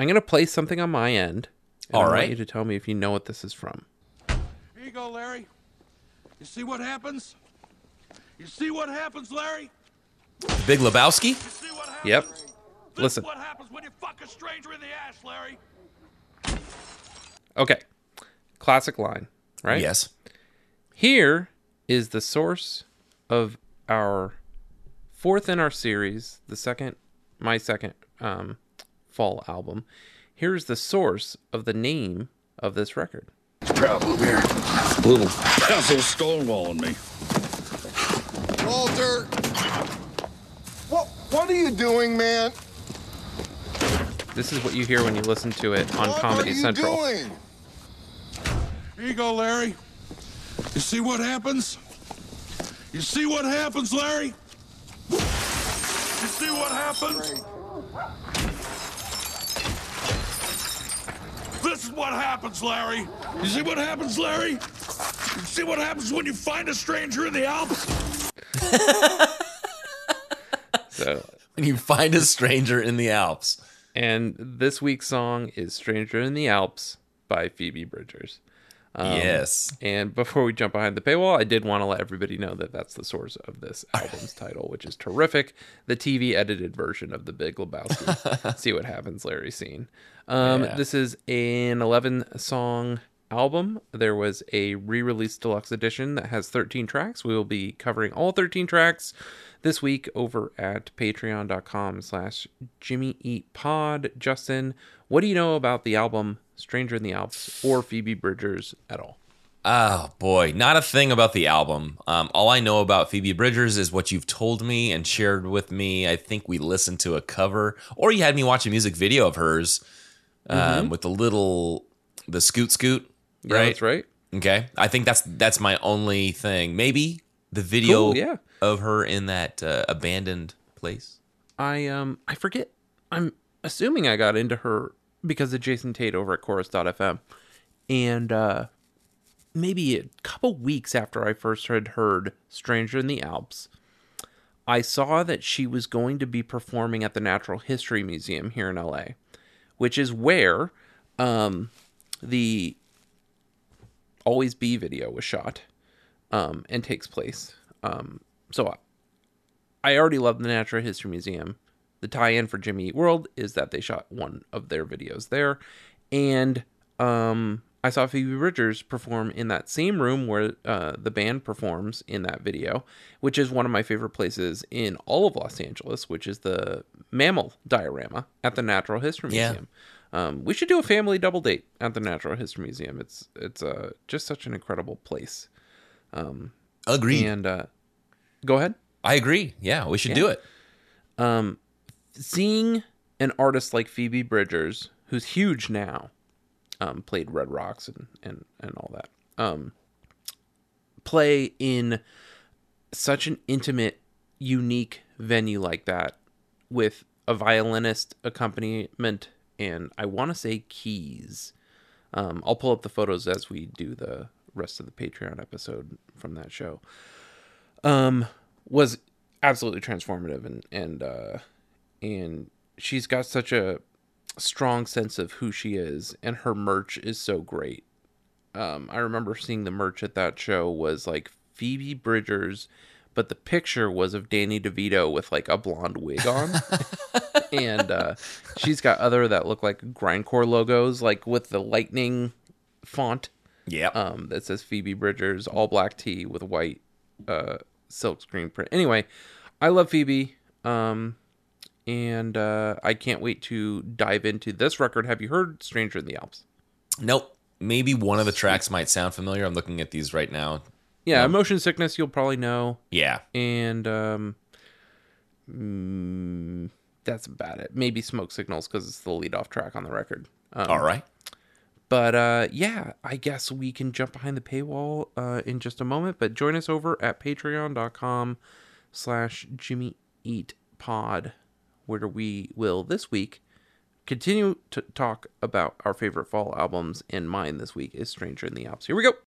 I'm gonna play something on my end. and All I want you to tell me if you know what this is from. Here you go, Larry. You see what happens? You see what happens, Larry? Big Lebowski? You see what happens? Yep. This Listen. is what happens when you fuck a stranger in the ass, Larry. Okay. Classic line, right? Yes. Here is the source of our fourth in our series, the second, my second um, fall album. Here's the source of the name of this record. Problem here. Little asshole stonewalling me. Walter! What, what are you doing, man? This is what you hear when you listen to it on what Comedy are you Central. doing? Here you go, Larry. You see what happens? You see what happens, Larry? You see what happens? This is what happens, Larry. You see what happens, Larry? You see what happens when you find a stranger in the Alps? So, When you find a stranger in the Alps. and this week's song is "Stranger in the Alps" by Phoebe Bridgers. Um, yes. And before we jump behind the paywall, I did want to let everybody know that that's the source of this album's title, which is terrific. The TV edited version of The Big Lebowski. See what happens, Larry scene. Um, Yeah. This is an 11 song album. There was a re release deluxe edition that has 13 tracks. We will be covering all 13 tracks this week over at patreon.com slash Jimmy Eat Pod. Justin, what do you know about the album Stranger in the Alps or Phoebe Bridgers at all? Oh boy, not a thing about the album. Um, all I know about Phoebe Bridgers is what you've told me and shared with me. I think we listened to a cover, or you had me watch a music video of hers um, with the little the scoot scoot. Yeah, right, that's right. Okay, I think that's that's my only thing. Maybe the video Cool, yeah. of her in that uh, abandoned place. I um I forget. I'm assuming I got into her because of Jason Tate over at chorus.fm. And uh maybe a couple weeks after I first had heard Stranger in the Alps, I saw that she was going to be performing at the Natural History Museum here in LA, which is where um the Always Be video was shot um and takes place. Um so I, I already love the Natural History Museum. The tie-in for Jimmy Eat World is that they shot one of their videos there, and um, I saw Phoebe Bridgers perform in that same room where uh, the band performs in that video, which is one of my favorite places in all of Los Angeles, which is the mammal diorama at the Natural History Yeah. Um, we should do a family double date at the Natural History Museum. It's it's uh, just such an incredible place. Agreed. And uh, go ahead. I agree. Yeah, we should do it. Um, seeing an artist like Phoebe Bridgers, who's huge now, um, played Red Rocks and, and, and all that, um, play in such an intimate, unique venue like that with a violinist accompaniment and I want to say keys. Um, I'll pull up the photos as we do the rest of the Patreon episode from that show. Um, was absolutely transformative and and uh, and she's got such a strong sense of who she is, and her merch is so great. Um, I remember seeing the merch at that show was like Phoebe Bridgers, but the picture was of Danny DeVito with like a blonde wig on. and uh, she's got other that look like grindcore logos, like with the lightning font Yeah. um, that says Phoebe Bridgers, all black tee with white uh, silk screen print. Anyway, I love Phoebe, um, and uh, I can't wait to dive into this record. Have you heard "Stranger in the Alps"? nope. Maybe one of the tracks might sound familiar. I'm looking at these right now. Yeah, "Motion Sickness" you'll probably know, Yeah. and um, mm, that's about it. Maybe "Smoke Signals" because it's the lead off track on the record. Um, All right. But uh, yeah, I guess we can jump behind the paywall uh, in just a moment. But join us over at patreon.com slash Jimmy Eat Pod, where we will this week continue to talk about our favorite fall albums. And mine this week is Stranger in the Alps. Here we go.